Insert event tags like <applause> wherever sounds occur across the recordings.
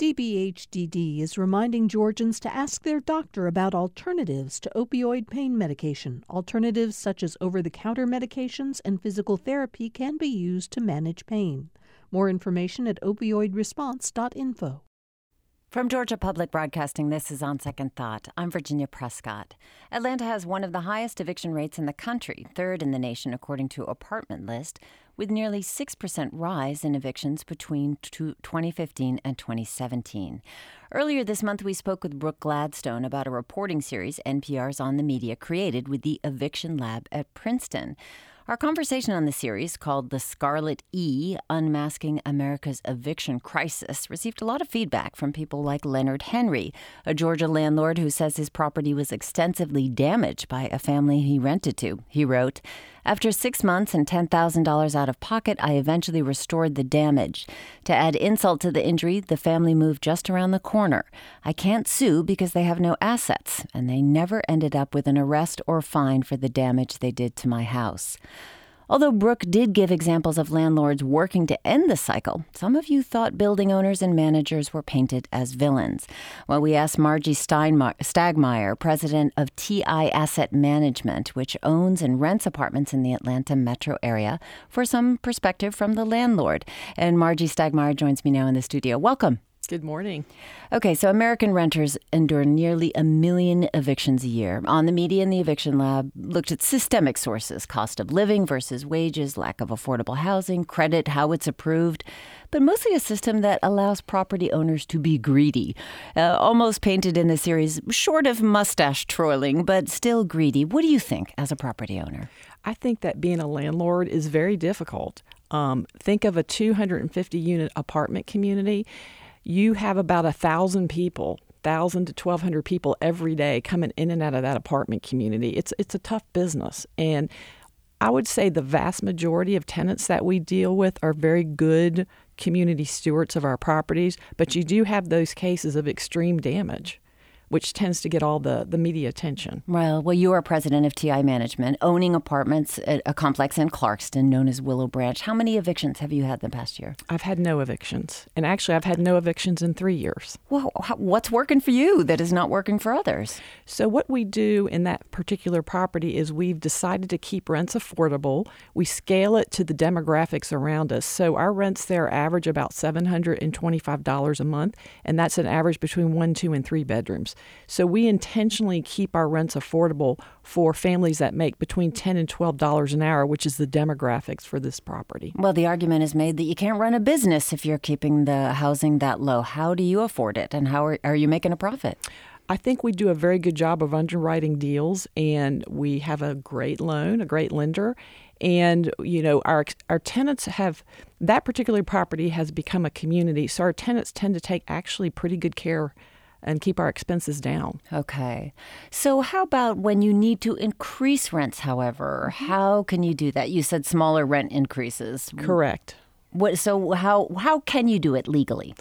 DBHDD is reminding Georgians to ask their doctor about alternatives to opioid pain medication. Alternatives such as over the counter medications and physical therapy can be used to manage pain. More information at opioidresponse.info. From Georgia Public Broadcasting, this is On Second Thought. I'm Virginia Prescott. Atlanta has one of the highest eviction rates in the country, third in the nation according to Apartment List, with nearly 6% rise in evictions between 2015 and 2017. Earlier this month, we spoke with Brooke Gladstone about a reporting series NPR's On the Media created with the Eviction Lab at Princeton. Our conversation on the series, called The Scarlet E Unmasking America's Eviction Crisis, received a lot of feedback from people like Leonard Henry, a Georgia landlord who says his property was extensively damaged by a family he rented to. He wrote, after six months and $10,000 out of pocket, I eventually restored the damage. To add insult to the injury, the family moved just around the corner. I can't sue because they have no assets, and they never ended up with an arrest or fine for the damage they did to my house. Although Brooke did give examples of landlords working to end the cycle, some of you thought building owners and managers were painted as villains. Well, we asked Margie Stagmeier, president of TI Asset Management, which owns and rents apartments in the Atlanta metro area, for some perspective from the landlord. And Margie Stagmeier joins me now in the studio. Welcome. Good morning. Okay, so American renters endure nearly a million evictions a year. On the media and the eviction lab looked at systemic sources cost of living versus wages, lack of affordable housing, credit, how it's approved, but mostly a system that allows property owners to be greedy. Uh, almost painted in the series, short of mustache twirling, but still greedy. What do you think as a property owner? I think that being a landlord is very difficult. Um, think of a 250 unit apartment community you have about a thousand people thousand to twelve hundred people every day coming in and out of that apartment community. It's it's a tough business, and I would say the vast majority of tenants that we deal with are very good community stewards of our properties. But you do have those cases of extreme damage which tends to get all the, the media attention. Well, well, you are president of TI Management, owning apartments at a complex in Clarkston known as Willow Branch. How many evictions have you had in the past year? I've had no evictions. And actually, I've had no evictions in three years. Well, what's working for you that is not working for others? So, what we do in that particular property is we've decided to keep rents affordable. We scale it to the demographics around us. So, our rents there average about $725 a month, and that's an average between one, two, and three bedrooms. So we intentionally keep our rents affordable for families that make between ten and twelve dollars an hour, which is the demographics for this property. Well, the argument is made that you can't run a business if you're keeping the housing that low. How do you afford it, and how are, are you making a profit? I think we do a very good job of underwriting deals, and we have a great loan, a great lender, and you know our our tenants have that particular property has become a community, so our tenants tend to take actually pretty good care and keep our expenses down. Okay. So, how about when you need to increase rents, however? Mm-hmm. How can you do that? You said smaller rent increases. Correct. What, so, how, how can you do it legally?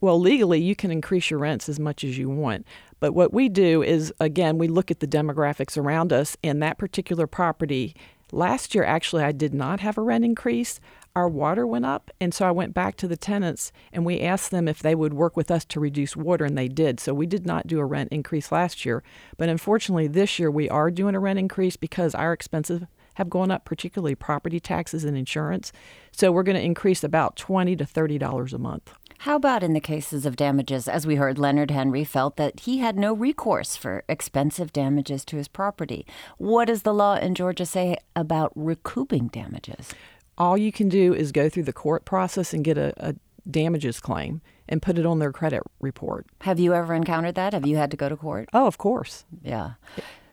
Well, legally, you can increase your rents as much as you want. But what we do is, again, we look at the demographics around us, and that particular property. Last year, actually, I did not have a rent increase our water went up. And so I went back to the tenants and we asked them if they would work with us to reduce water, and they did. So we did not do a rent increase last year. But unfortunately, this year we are doing a rent increase because our expenses have gone up, particularly property taxes and insurance. So we're going to increase about 20 to $30 a month. How about in the cases of damages? As we heard, Leonard Henry felt that he had no recourse for expensive damages to his property. What does the law in Georgia say about recouping damages? all you can do is go through the court process and get a, a damages claim and put it on their credit report. Have you ever encountered that? Have you had to go to court? Oh, of course. Yeah.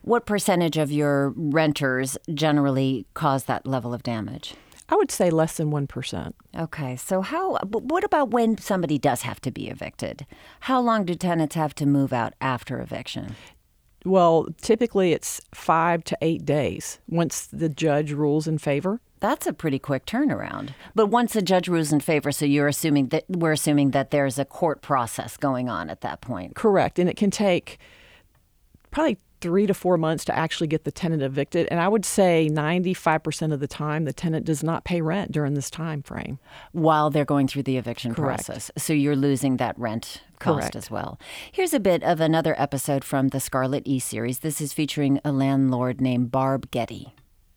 What percentage of your renters generally cause that level of damage? I would say less than 1%. Okay. So how what about when somebody does have to be evicted? How long do tenants have to move out after eviction? Well, typically it's 5 to 8 days once the judge rules in favor. That's a pretty quick turnaround. But once the judge rules in favor, so you're assuming that we're assuming that there's a court process going on at that point. Correct. And it can take probably three to four months to actually get the tenant evicted. And I would say 95% of the time, the tenant does not pay rent during this time frame. While they're going through the eviction Correct. process. So you're losing that rent cost Correct. as well. Here's a bit of another episode from the Scarlet E series. This is featuring a landlord named Barb Getty.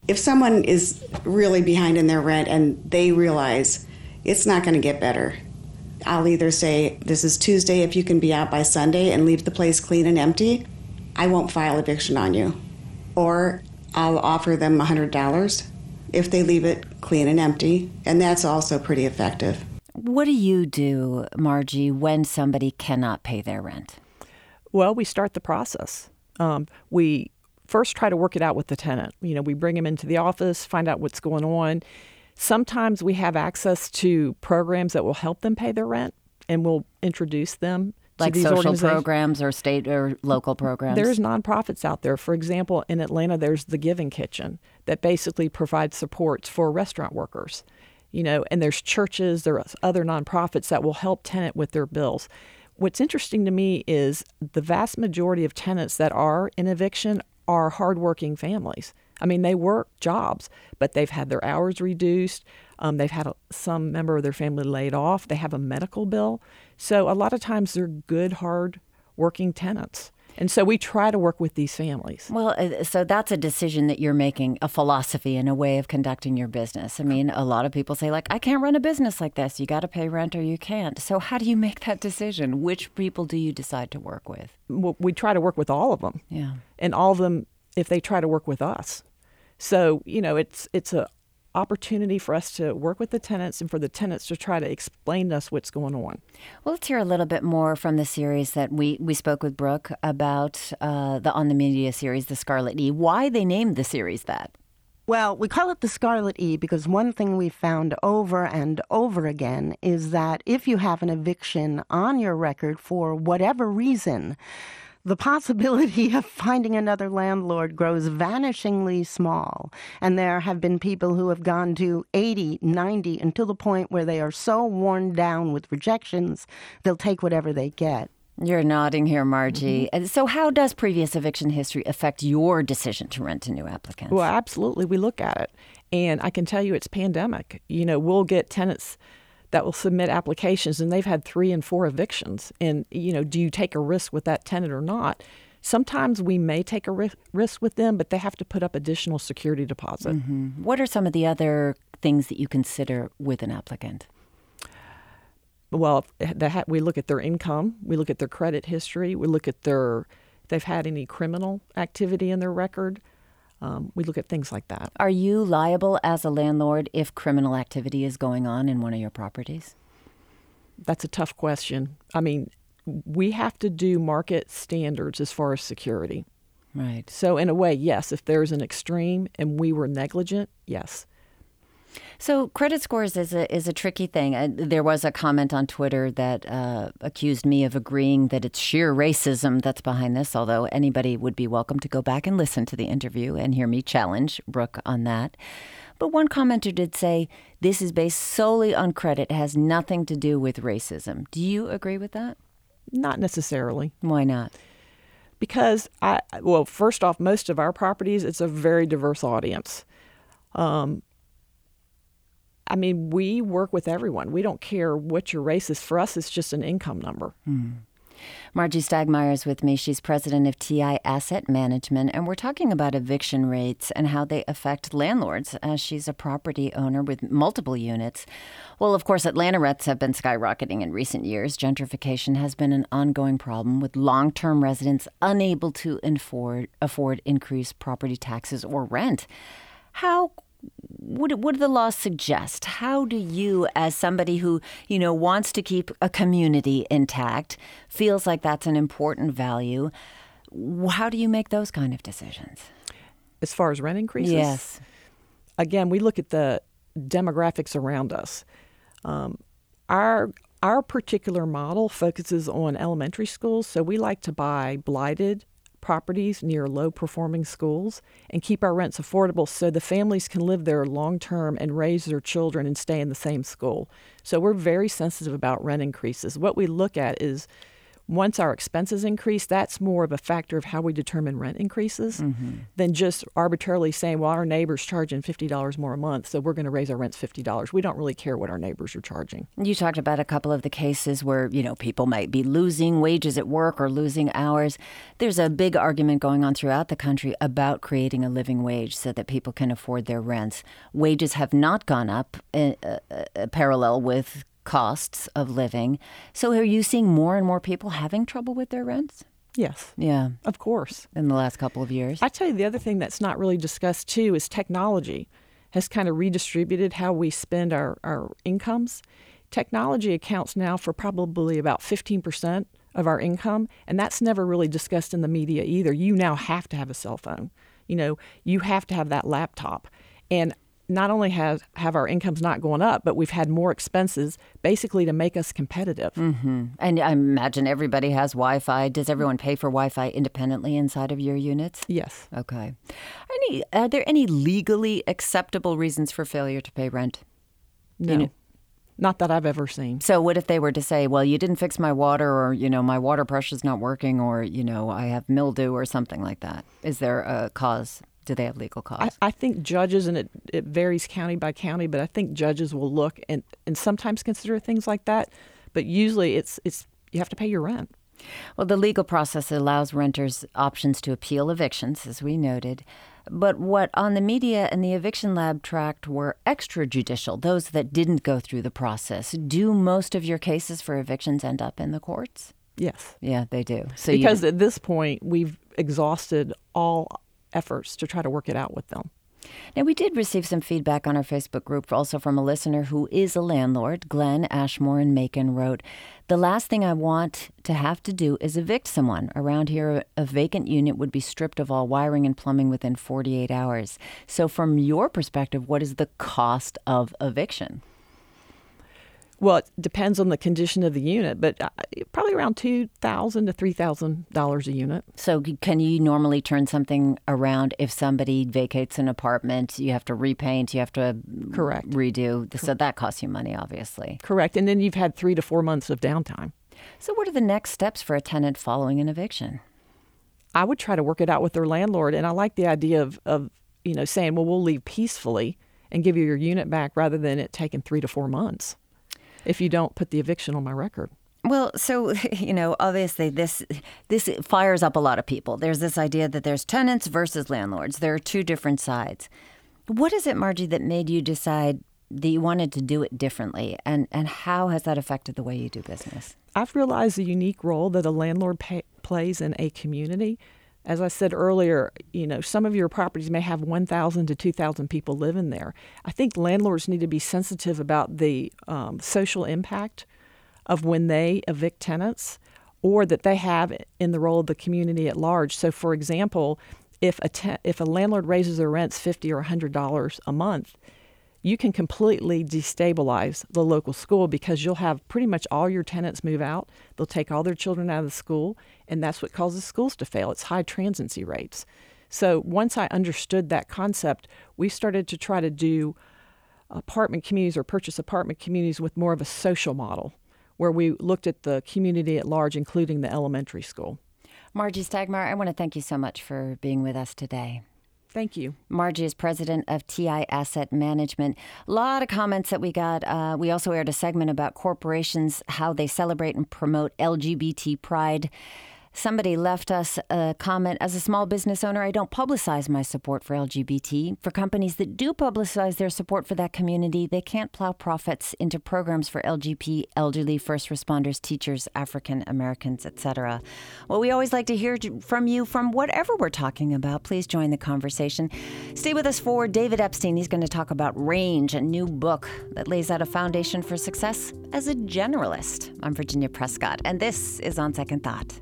If someone is really behind in their rent and they realize it's not going to get better, I'll either say, This is Tuesday, if you can be out by Sunday and leave the place clean and empty, I won't file eviction on you. Or I'll offer them $100 if they leave it clean and empty, and that's also pretty effective. What do you do, Margie, when somebody cannot pay their rent? Well, we start the process. Um, we first try to work it out with the tenant. You know, we bring them into the office, find out what's going on. Sometimes we have access to programs that will help them pay their rent, and we'll introduce them to Like these social programs or state or local programs? There's nonprofits out there. For example, in Atlanta, there's the Giving Kitchen that basically provides supports for restaurant workers. You know, and there's churches, there's other nonprofits that will help tenant with their bills. What's interesting to me is the vast majority of tenants that are in eviction are hardworking families. I mean, they work jobs, but they've had their hours reduced. Um, they've had a, some member of their family laid off. They have a medical bill. So a lot of times they're good, hard working tenants. And so we try to work with these families. Well, uh, so that's a decision that you're making, a philosophy and a way of conducting your business. I mean, a lot of people say, like, I can't run a business like this. You got to pay rent or you can't. So, how do you make that decision? Which people do you decide to work with? W- We try to work with all of them. Yeah. and all of them if they try to work with us. So you know, it's it's a opportunity for us to work with the tenants and for the tenants to try to explain to us what's going on. Well, let's hear a little bit more from the series that we, we spoke with Brooke about uh, the On the Media series, The Scarlet E. Why they named the series that? Well, we call it the Scarlet E because one thing we found over and over again is that if you have an eviction on your record for whatever reason, the possibility <laughs> of finding another landlord grows vanishingly small. And there have been people who have gone to 80, 90, until the point where they are so worn down with rejections, they'll take whatever they get. You're nodding here, Margie. Mm-hmm. And So, how does previous eviction history affect your decision to rent to new applicants? Well, absolutely, we look at it, and I can tell you it's pandemic. You know, we'll get tenants that will submit applications, and they've had three and four evictions. And you know, do you take a risk with that tenant or not? Sometimes we may take a risk with them, but they have to put up additional security deposit. Mm-hmm. what are some of the other things that you consider with an applicant? well, they ha- we look at their income, we look at their credit history, we look at their if they've had any criminal activity in their record. Um, we look at things like that. Are you liable as a landlord if criminal activity is going on in one of your properties? That's a tough question. I mean, we have to do market standards as far as security. Right. So, in a way, yes. If there's an extreme and we were negligent, yes. So credit scores is a is a tricky thing. Uh, there was a comment on Twitter that uh, accused me of agreeing that it's sheer racism that's behind this. Although anybody would be welcome to go back and listen to the interview and hear me challenge Brooke on that. But one commenter did say this is based solely on credit, it has nothing to do with racism. Do you agree with that? Not necessarily. Why not? because I well, first off, most of our properties it's a very diverse audience. Um, I mean, we work with everyone. We don't care what your race is. For us, it's just an income number. Hmm. Margie Stagmeier is with me. She's president of TI Asset Management, and we're talking about eviction rates and how they affect landlords as she's a property owner with multiple units. Well, of course, Atlanta rents have been skyrocketing in recent years. Gentrification has been an ongoing problem with long term residents unable to afford, afford increased property taxes or rent. How what, what do the laws suggest? How do you, as somebody who you know wants to keep a community intact, feels like that's an important value? How do you make those kind of decisions? As far as rent increases, Yes. again, we look at the demographics around us. Um, our our particular model focuses on elementary schools, so we like to buy blighted properties near low performing schools and keep our rents affordable so the families can live there long term and raise their children and stay in the same school. So we're very sensitive about rent increases. What we look at is once our expenses increase, that's more of a factor of how we determine rent increases mm-hmm. than just arbitrarily saying, well, our neighbor's charging $50 more a month, so we're going to raise our rents $50. We don't really care what our neighbors are charging. You talked about a couple of the cases where, you know, people might be losing wages at work or losing hours. There's a big argument going on throughout the country about creating a living wage so that people can afford their rents. Wages have not gone up in, uh, uh, parallel with costs of living. So are you seeing more and more people having trouble with their rents? Yes. Yeah. Of course. In the last couple of years. I tell you, the other thing that's not really discussed too is technology has kind of redistributed how we spend our, our incomes. Technology accounts now for probably about 15% of our income, and that's never really discussed in the media either. You now have to have a cell phone. You know, you have to have that laptop. And not only have, have our incomes not going up, but we've had more expenses basically to make us competitive. Mm-hmm. And I imagine everybody has Wi Fi. Does everyone pay for Wi Fi independently inside of your units? Yes. Okay. Any, are there any legally acceptable reasons for failure to pay rent? No. You know, not that I've ever seen. So, what if they were to say, well, you didn't fix my water, or, you know, my water pressure's not working, or, you know, I have mildew, or something like that? Is there a cause do they have legal cause? I, I, think judges, and it, it varies county by county, but I think judges will look and, and sometimes consider things like that. But usually it's, it's you have to pay your rent. Well, the legal process allows renters options to appeal evictions, as we noted. But what on the media and the eviction lab tracked were extrajudicial, those that didn't go through the process. Do most of your cases for evictions end up in the courts? Yes. Yeah, they do. So because at this point we've exhausted all efforts to try to work it out with them. Now, we did receive some feedback on our Facebook group, also from a listener who is a landlord. Glenn Ashmore in Macon wrote, The last thing I want to have to do is evict someone. Around here, a vacant unit would be stripped of all wiring and plumbing within 48 hours. So, from your perspective, what is the cost of eviction? Well, it depends on the condition of the unit, but uh, probably around two thousand to three thousand dollars a unit. So, can you normally turn something around if somebody vacates an apartment? You have to repaint, you have to correct redo. So that costs you money, obviously. Correct, and then you've had three to four months of downtime. So, what are the next steps for a tenant following an eviction? I would try to work it out with their landlord, and I like the idea of, of you know saying, well, we'll leave peacefully and give you your unit back rather than it taking three to four months if you don't put the eviction on my record. Well, so <laughs> you know, obviously this this fires up a lot of people. There's this idea that there's tenants versus landlords. There are two different sides. What is it, Margie, that made you decide that you wanted to do it differently, and and how has that affected the way you do business? I've realized the unique role that a landlord pay, plays in a community as I said earlier, you know, some of your properties may have 1,000 to 2,000 people living there. I think landlords need to be sensitive about the um, social impact of when they evict tenants or that they have in the role of the community at large. So, for example, if a, te- if a landlord raises their rents 50 or $100 a month, you can completely destabilize the local school because you'll have pretty much all your tenants move out. They'll take all their children out of the school, and that's what causes schools to fail. It's high transiency rates. So once I understood that concept, we started to try to do apartment communities or purchase apartment communities with more of a social model where we looked at the community at large, including the elementary school. Margie Stagmeier, I want to thank you so much for being with us today. Thank you. Margie is president of TI Asset Management. A lot of comments that we got. Uh, we also aired a segment about corporations, how they celebrate and promote LGBT pride. Somebody left us a comment As a small business owner, I don't publicize my support for LGBT. For companies that do publicize their support for that community, they can't plow profits into programs for LGBT, elderly, first responders, teachers, African Americans, etc. Well, we always like to hear from you from whatever we're talking about. Please join the conversation. Stay with us for David Epstein. He's going to talk about Range, a new book that lays out a foundation for success as a generalist. I'm Virginia Prescott, and this is On Second Thought.